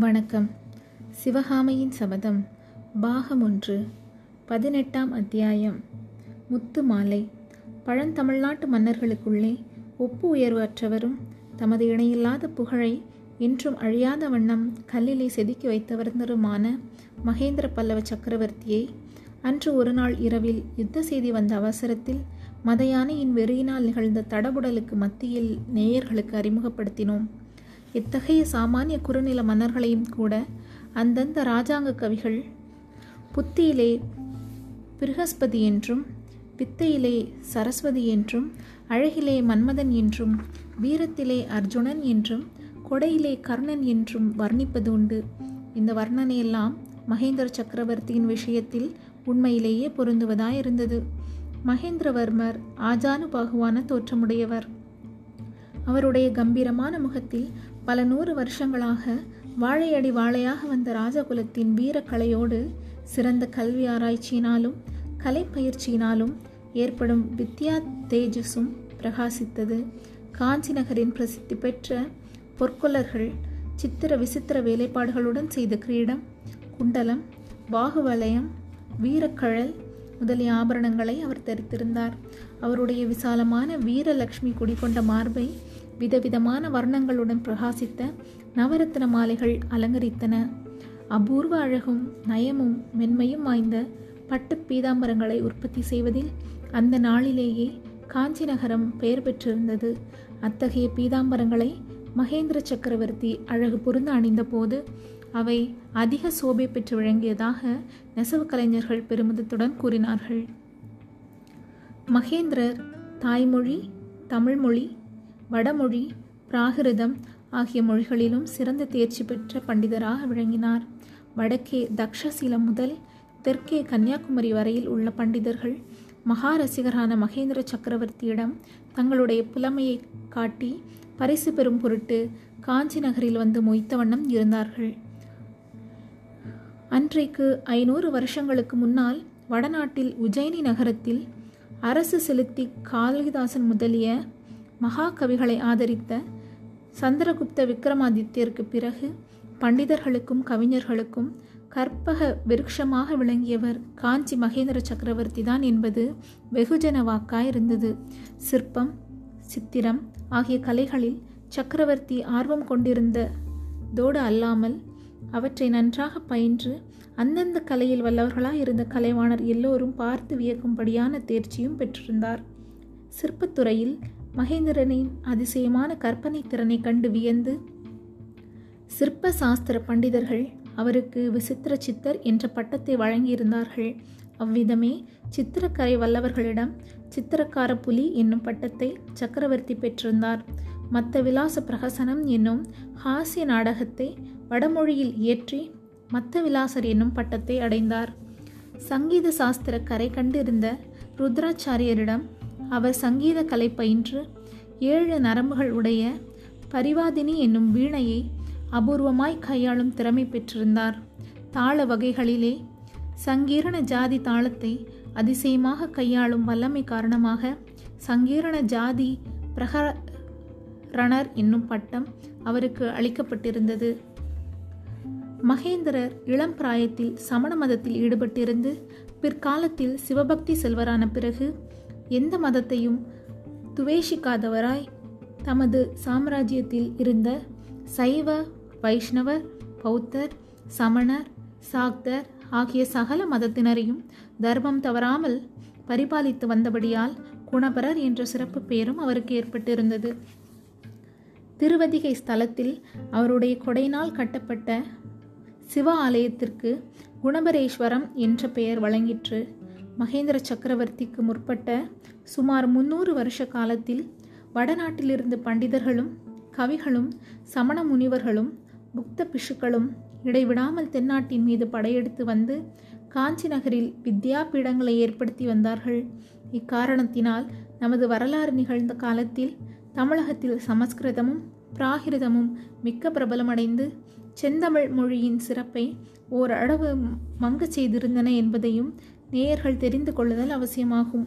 வணக்கம். சிவகாமையின் சபதம் பாகம் ஒன்று பதினெட்டாம் அத்தியாயம். முத்து மாலை. பழந்தமிழ்நாட்டு மன்னர்களுக்குள்ளே ஒப்பு உயர்வு அற்றவரும் தமது இணையில்லாத புகழை என்றும் அழியாத வண்ணம் கல்லிலே செதுக்கி வைத்தவர்ந்தருமான மகேந்திர பல்லவ சக்கரவர்த்தியை அன்று ஒரு நாள் இரவில் யுத்த செய்தி வந்த அவசரத்தில் மதயானையின் வெறியினால் நிகழ்ந்த தடபுடலுக்கு மத்தியில் நேயர்களுக்கு அறிமுகப்படுத்தினோம். இத்தகைய சாமானிய குறுநில மன்னர்களையும் கூட அந்தந்த ராஜாங்க கவிகள் புத்தியிலே பிருகஸ்பதி என்றும் வித்தையிலே சரஸ்வதி என்றும் அழகிலே மன்மதன் என்றும் வீரத்திலே அர்ஜுனன் என்றும் கொடையிலே கர்ணன் என்றும் வர்ணிப்பது உண்டு. இந்த வர்ணனையெல்லாம் மகேந்திர சக்கரவர்த்தியின் விஷயத்தில் உண்மையிலேயே பொருந்துவதாயிருந்தது. மகேந்திரவர்மர் ஆஜானுபாகுவான தோற்றமுடையவர். அவருடைய கம்பீரமான முகத்தில் பல நூறு வருஷங்களாக வாழையடி வாழையாக வந்த ராஜகுலத்தின் வீரக்கலையோடு சிறந்த கல்வி ஆராய்ச்சியினாலும் கலை பயிற்சியினாலும் ஏற்படும் வித்யா தேஜஸும் பிரகாசித்தது. காஞ்சி நகரின் பிரசித்தி பெற்ற பொற்கொல்லர்கள் சித்திர விசித்திர வேலைப்பாடுகளுடன் செய்த கிரீடம் குண்டலம் பாகுவலயம் வீரக்கழல் முதலிய ஆபரணங்களை அவர் தரித்திருந்தார். அவருடைய விசாலமான வீரலட்சுமி குடிகொண்ட மார்பை விதவிதமான வர்ணங்களுடன் பிரகாசித்த நவரத்ன மாலைகள் அலங்கரித்தன. அபூர்வ அழகும் நயமும் மென்மையும் வாய்ந்த பட்டு பீதாம்பரங்களை உற்பத்தி செய்வதில் அந்த நாளிலேயே காஞ்சி நகரம் பெயர் பெற்றிருந்தது. அத்தகைய பீதாம்பரங்களை மகேந்திர சக்கரவர்த்தி அழகு பொருந்து அணிந்தபோது அவை அதிக சோபை பெற்று விளங்கியதாக நெசவு கலைஞர்கள் பெருமிதத்துடன் கூறினார்கள். மகேந்திரர் தாய்மொழி தமிழ்மொழி வடமொழி பிராகிருதம் ஆகிய மொழிகளிலும் சிறந்த தேர்ச்சி பெற்ற பண்டிதராக விளங்கினார். வடக்கே தக்ஷசீலம் முதல் தெற்கே கன்னியாகுமரி வரையில் உள்ள பண்டிதர்கள் மகா ரசிகரான மகேந்திர சக்கரவர்த்தியிடம் தங்களுடைய புலமையை காட்டி பரிசு பெறும் பொருட்டு காஞ்சி நகரில் வந்து மொய்த்த வண்ணம் இருந்தார்கள். அன்றைக்கு ஐநூறு வருஷங்களுக்கு முன்னால் வடநாட்டில் உஜயினி நகரத்தில் அரசு செலுத்தி காளிதாசன் முதலிய மகாகவிகளை ஆதரித்த சந்திரகுப்த விக்ரமாதித்யருக்கு பிறகு பண்டிதர்களுக்கும் கவிஞர்களுக்கும் கற்பக விருட்சமாக விளங்கியவர் காஞ்சி மகேந்திர சக்கரவர்த்தி தான் என்பது வெகுஜன வாக்காயிருந்தது. சிற்பம் சித்திரம் ஆகிய கலைகளில் சக்கரவர்த்தி ஆர்வம் கொண்டிருந்ததோடு அல்லாமல் அவற்றை நன்றாக பயின்று அந்தந்த கலையில் வல்லவர்களாய் இருந்த கலைவாணர் எல்லோரும் பார்த்து வியக்கும்படியான தேர்ச்சியும் பெற்றிருந்தார். சிற்பத்துறையில் மகேந்திரனின் அதிசயமான கற்பனை திறனை கண்டு வியந்து சிற்ப சாஸ்திர பண்டிதர்கள் அவருக்கு விசித்திர சித்தர் என்ற பட்டத்தை வழங்கியிருந்தார்கள். அவ்விதமே சித்திரக்கரை வல்லவர்களிடம் சித்திரக்கார புலி என்னும் பட்டத்தை சக்கரவர்த்தி பெற்றிருந்தார். மத்த விலாச பிரகசனம் என்னும் ஹாஸ்ய நாடகத்தை வடமொழியில் இயற்றி மத்த விலாசர் என்னும் பட்டத்தை அடைந்தார். சங்கீத சாஸ்திர கரை கண்டிருந்த ருத்ராச்சாரியரிடம் அவர் சங்கீத கலை பயின்று ஏழு நரம்புகள் உடைய பரிவாதினி என்னும் வீணையை அபூர்வமாய் கையாளும் திறமை பெற்றிருந்தார். தாள வகைகளிலே சங்கீரண ஜாதி தாளத்தை அதிசயமாக கையாளும் வல்லமை காரணமாக சங்கீரண ஜாதி பிரகரணர் என்னும் பட்டம் அவருக்கு அளிக்கப்பட்டிருந்தது. மகேந்திரர் இளம் பிராயத்தில் சமண மதத்தில் ஈடுபட்டிருந்து பிற்காலத்தில் சிவபக்தி செல்வரான பிறகு எந்த மதத்தையும் துவேஷிக்காதவராய் தமது சாம்ராஜ்யத்தில் இருந்த சைவ வைஷ்ணவர் பௌத்தர் சமணர் சாக்தர் ஆகிய சகல மதத்தினரையும் தர்மம் தவறாமல் பரிபாலித்து வந்தபடியால் குணபரர் என்ற சிறப்பு பெயரும் அவருக்கு ஏற்பட்டிருந்தது. திருவதிகை ஸ்தலத்தில் அவருடைய கொடையினால் கட்டப்பட்ட சிவ ஆலயத்திற்கு குணபரேஸ்வரம் என்ற பெயர் வழங்கிற்று. மகேந்திர சக்கரவர்த்திக்கு முற்பட்ட சுமார் முன்னூறு வருஷ காலத்தில் வடநாட்டிலிருந்து பண்டிதர்களும் கவிகளும் சமண முனிவர்களும் புக்த பிஷுக்களும் இடைவிடாமல் தென்னாட்டின் மீது படையெடுத்து வந்து காஞ்சி நகரில் வித்யாபீடங்களை ஏற்படுத்தி வந்தார்கள். இக்காரணத்தினால் நமது வரலாறு நிகழ்ந்த காலத்தில் தமிழகத்தில் சமஸ்கிருதமும் பிராகிருதமும் மிக்க பிரபலமடைந்து செந்தமிழ் மொழியின் சிறப்பை ஓரளவு மங்க செய்திருந்தன என்பதையும் நேயர்கள் தெரிந்து கொள்ளுதல் அவசியமாகும்.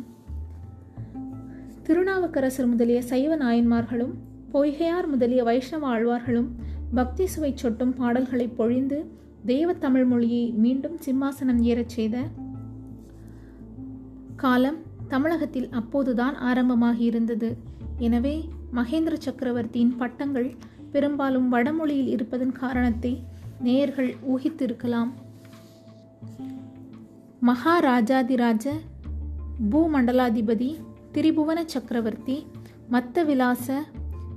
திருநாவுக்கரசர் முதலிய சைவ நாயன்மார்களும் பொய்கையார் முதலிய வைஷ்ணவ ஆழ்வார்களும் பக்தி சுவை சொட்டும் பாடல்களை பொழிந்து தெய்வ தமிழ் மொழியை மீண்டும் சிம்மாசனம் ஏறச் செய்த காலம் தமிழகத்தில் அப்போதுதான் ஆரம்பமாகி இருந்தது எனவே மகேந்திர சக்கரவர்த்தியின் பட்டங்கள் பெரும்பாலும் வடமொழியில் இருப்பதன் காரணத்தை நேயர்கள் ஊகித்திருக்கலாம். மகாராஜாதிராஜ பூமண்டலாதிபதி திரிபுவன சக்கரவர்த்தி மத்த விலாச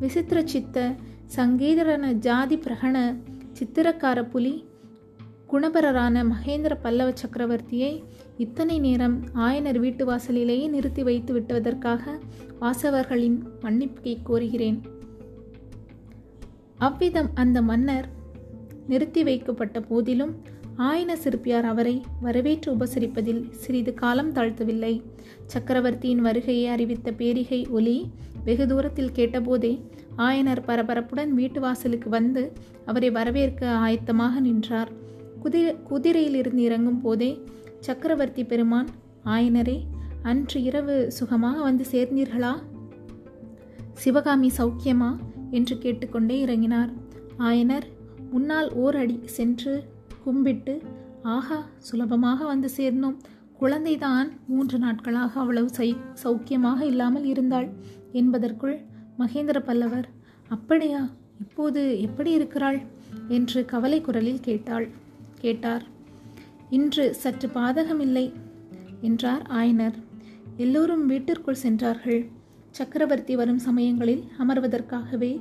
விசித்திர சித்த சங்கீதரன ஜாதி பிரகண சித்திரக்கார புலி குணபரரான மகேந்திர பல்லவ சக்கரவர்த்தியை இத்தனை நேரம் ஆயனர் வீட்டு வாசலிலேயே நிறுத்தி வைத்து விட்டதற்காக வாசவர்களின் மன்னிப்பை கோருகிறேன். அவ்விதம் அந்த மன்னர் நிறுத்தி வைக்கப்பட்ட போதிலும் ஆயன சிற்பியார் அவரை வரவேற்று உபசரிப்பதில் சிறிது காலம் தாழ்த்தவில்லை. சக்கரவர்த்தியின் வருகையை அறிவித்த பேரிகை ஒலி வெகு தூரத்தில் கேட்டபோதே ஆயனர் பரபரப்புடன் வீட்டு வாசலுக்கு வந்து அவரை வரவேற்க ஆயத்தமாக நின்றார். குதிரை குதிரையிலிருந்து இறங்கும் போதே சக்கரவர்த்தி பெருமான் ஆயனரே அன்று இரவு சுகமாக வந்து சேர்ந்தீர்களா? சிவகாமி சௌக்கியமா? என்று கேட்டுக்கொண்டே இறங்கினார். ஆயனர் முன்னால் ஓர் அடி சென்று கும்பிட்டு ஆஹா சுலபமாக வந்து சேர்ந்தோம் குழந்தைதான் மூன்று நாட்களாக அவ்வளவு சை சௌக்கியமாக இல்லாமல் இருந்தாள் என்பதற்குள் மகேந்திர பல்லவர் அப்படியா இப்போது எப்படி இருக்கிறாள்? என்று கவலை குரலில் கேட்டாள். கேட்டார் இன்று சற்று பாதகமில்லை என்றார் ஆயனர். எல்லோரும் வீட்டிற்குள் சென்றார்கள். சக்கரவர்த்தி வரும் சமயங்களில் அமர்வதற்காகவே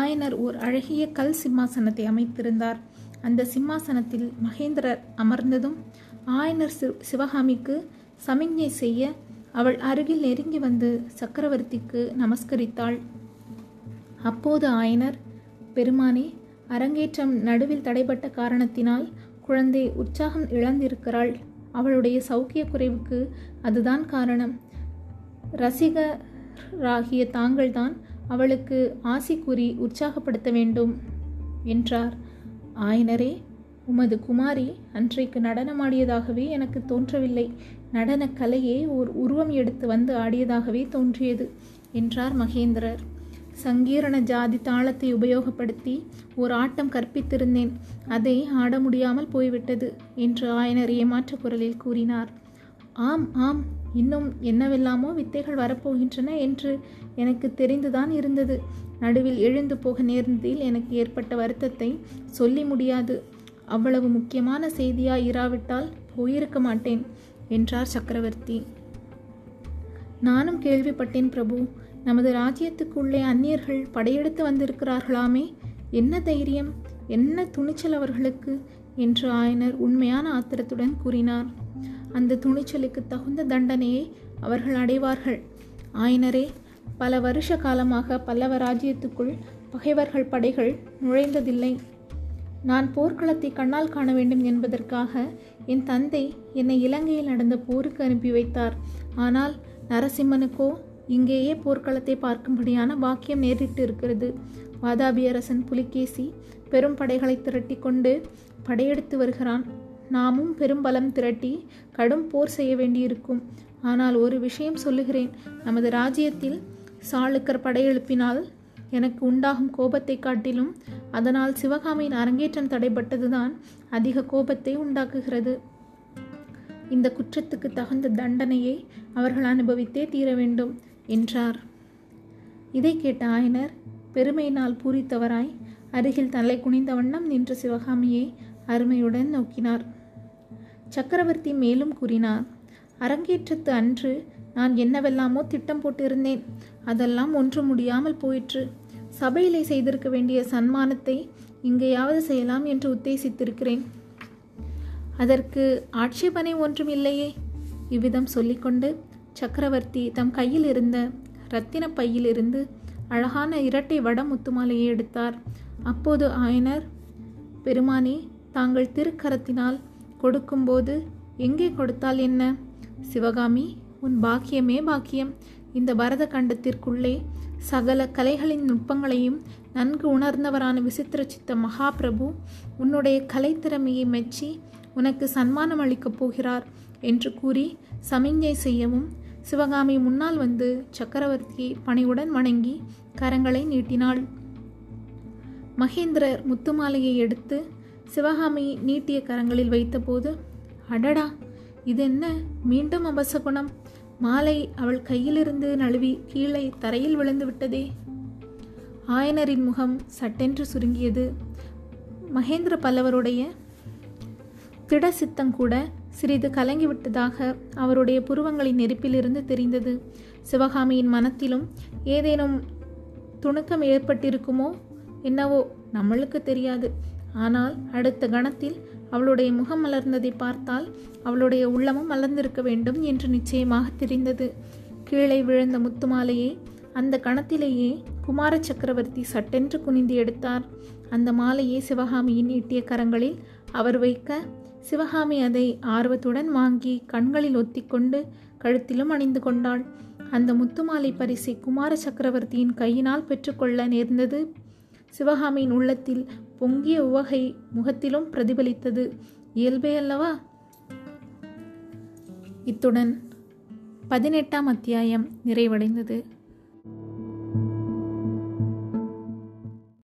ஆயனர் ஓர் அழகிய கல் சிம்மாசனத்தை அமைத்திருந்தார். அந்த சிம்மாசனத்தில் மகேந்திரர் அமர்ந்ததும் ஆயனர் சிவகாமிக்கு சமிஞ்ஞை செய்ய அவள் அருகில் நெருங்கி வந்து சக்கரவர்த்திக்கு நமஸ்கரித்தாள். அப்போது ஆயனர் பெருமானே அரங்கேற்றம் நடுவில் தடைப்பட்ட காரணத்தினால் குழந்தை உற்சாகம் இழந்திருக்கிறாள். அவளுடைய சௌக்கிய குறைவுக்கு அதுதான் காரணம். ரசிகராகிய தாங்கள்தான் அவளுக்கு ஆசி கூறி உற்சாகப்படுத்த வேண்டும் என்றார். ஆயனரே உமது குமாரி அன்றைக்கு நடனமாடியதாகவே எனக்கு தோன்றவில்லை. நடனக் கலையே ஓர் உருவம் எடுத்து வந்து ஆடியதாகவே தோன்றியது என்றார் மகேந்திரர். சங்கீரண ஜாதி தாளத்தை உபயோகப்படுத்தி ஓர் ஆட்டம் கற்பித்திருந்தேன் அதை ஆட முடியாமல் போய்விட்டது என்று ஆயனர் ஏமாற்ற குரலில் கூறினார். ஆம் ஆம் இன்னும் என்னவெல்லாமோ வித்தைகள் வரப்போகின்றன என்று எனக்கு தெரிந்துதான் இருந்தது. நடுவில் எழுந்து போக நேர்ந்ததில் எனக்கு ஏற்பட்ட வருத்தத்தை சொல்லி முடியாது. அவ்வளவு முக்கியமான செய்தியா இராவிட்டால் போயிருக்க மாட்டேன் என்றார் சக்கரவர்த்தி. நானும் கேள்விப்பட்டேன் பிரபு. நமது ராஜ்யத்துக்குள்ளே அந்நியர்கள் படையெடுத்து வந்திருக்கிறார்களாமே. என்ன தைரியம்? என்ன துணிச்சல் அவர்களுக்கு? என்று ஆயனர் உண்மையான ஆத்திரத்துடன் கூறினார். அந்த துணிச்சலுக்கு தகுந்த தண்டனையை அவர்கள் அடைவார்கள். ஆயனரே பல வருஷ காலமாக பல்லவ ராஜ்யத்துக்குள் பகைவர்கள் படைகள் நுழைந்ததில்லை. நான் போர்க்களத்தை கண்ணால் காண வேண்டும் என்பதற்காக என் தந்தை என்னை இலங்கையில் நடந்த போருக்கு அனுப்பி வைத்தார். ஆனால் நரசிம்மனுக்கோ இங்கேயே போர்க்களத்தை பார்க்கும்படியான பாக்கியம் நேரிட்டு இருக்கிறது வாதாபி அரசன் புலிகேசி பெரும் படைகளை திரட்டி கொண்டு படையெடுத்து வருகிறான். நாமும் பெரும்பலம் திரட்டி கடும் போர் செய்ய வேண்டியிருக்கும். ஆனால் ஒரு விஷயம் சொல்லுகிறேன். நமது ராஜ்யத்தில் சாளுக்கர் படையெழுப்பினால் எனக்கு உண்டாகும் கோபத்தை காட்டிலும் அதனால் சிவகாமியின் அரங்கேற்றம் தடைப்பட்டதுதான் அதிக கோபத்தை உண்டாக்குகிறது. இந்த குற்றத்துக்கு தகுந்த தண்டனையை அவர்கள் அனுபவித்தே தீர வேண்டும் என்றார். இதை கேட்ட ஆயனர் பெருமையினால் பூரித்தவராய் அருகில் தலை குனிந்த வண்ணம் நின்ற சிவகாமியை அருமையுடன் நோக்கினார். சக்கரவர்த்தி மேலும் கூறினார் அரங்கேற்றத்து அன்று நான் என்னவெல்லாமோ திட்டம் போட்டிருந்தேன். அதெல்லாம் ஒன்று முடியாமல் போயிற்று. சபையிலே செய்திருக்க வேண்டிய சன்மானத்தை இங்கேயாவது செய்யலாம் என்று உத்தேசித்திருக்கிறேன். அதற்கு ஆட்சேபனை ஒன்றும் இல்லையே. இவ்விதம் சொல்லிக்கொண்டு சக்கரவர்த்தி தம் கையில் இருந்த இரத்தின பையிலிருந்து அழகான இரட்டை வட முத்துமாலையை எடுத்தார். அப்போது ஆயனர் பெருமானே தாங்கள் திருக்கரத்தினால் கொடுக்கும்போது எங்கே கொடுத்தால் என்ன? சிவகாமி உன் பாக்கியமே பாக்கியம். இந்த பரத கண்டத்திற்குள்ளே சகல கலைகளின் நுட்பங்களையும் நன்கு உணர்ந்தவரான விசித்திர சித்த மகாபிரபு உன்னுடைய கலைத்திறமையை மெச்சி உனக்கு சன்மானம் அளிக்கப் போகிறார் என்று கூறி சமிஞ்சை செய்யவும் சிவகாமி முன்னால் வந்து சக்கரவர்த்தியை பணிவுடன் வணங்கி கரங்களை நீட்டினாள். மகேந்திரர் முத்துமாலையை எடுத்து சிவகாமி நீட்டிய கரங்களில் வைத்தபோது அடடா! இது என்ன மீண்டும் அபசகுணம். மாலை அவள் கையிலிருந்து நழுவி கீழே தரையில் விழுந்து விட்டதே. ஆயனரின் முகம் சட்டென்று சுருங்கியது. மகேந்திர பல்லவருடைய திட சித்தங்கூட சிறிது கலங்கிவிட்டதாக அவருடைய புருவங்களின் நெருப்பிலிருந்து தெரிந்தது. சிவகாமியின் மனத்திலும் ஏதேனும் துணுக்கம் ஏற்பட்டிருக்குமோ? என்னவோ? நம்மளுக்கு தெரியாது. ஆனால் அடுத்த கணத்தில் அவளுடைய முகம் மலர்ந்ததை பார்த்தால் அவளுடைய உள்ளமும் மலர்ந்திருக்க வேண்டும் என்று நிச்சயமாக தெரிந்தது. கீழே விழுந்த முத்துமாலையை அந்த கணத்திலேயே குமார சக்கரவர்த்தி சட்டென்று குனிந்து எடுத்தார். அந்த மாலையை சிவகாமியின் ஈட்டிய கரங்களில் அவர் வைக்க சிவகாமி அதை ஆர்வத்துடன் வாங்கி கண்களில் ஒத்திக்கொண்டு கழுத்திலும் அணிந்து கொண்டாள். அந்த முத்துமாலை பரிசை குமார சக்கரவர்த்தியின் கையினால் பெற்றுக்கொள்ள நேர்ந்தது. சிவகாமியின் உள்ளத்தில் பொங்கிய உவகை முகத்திலும் பிரதிபலித்தது. இயல்பே அல்லவா? இத்துடன் பதினெட்டாம் அத்தியாயம் நிறைவடைந்தது.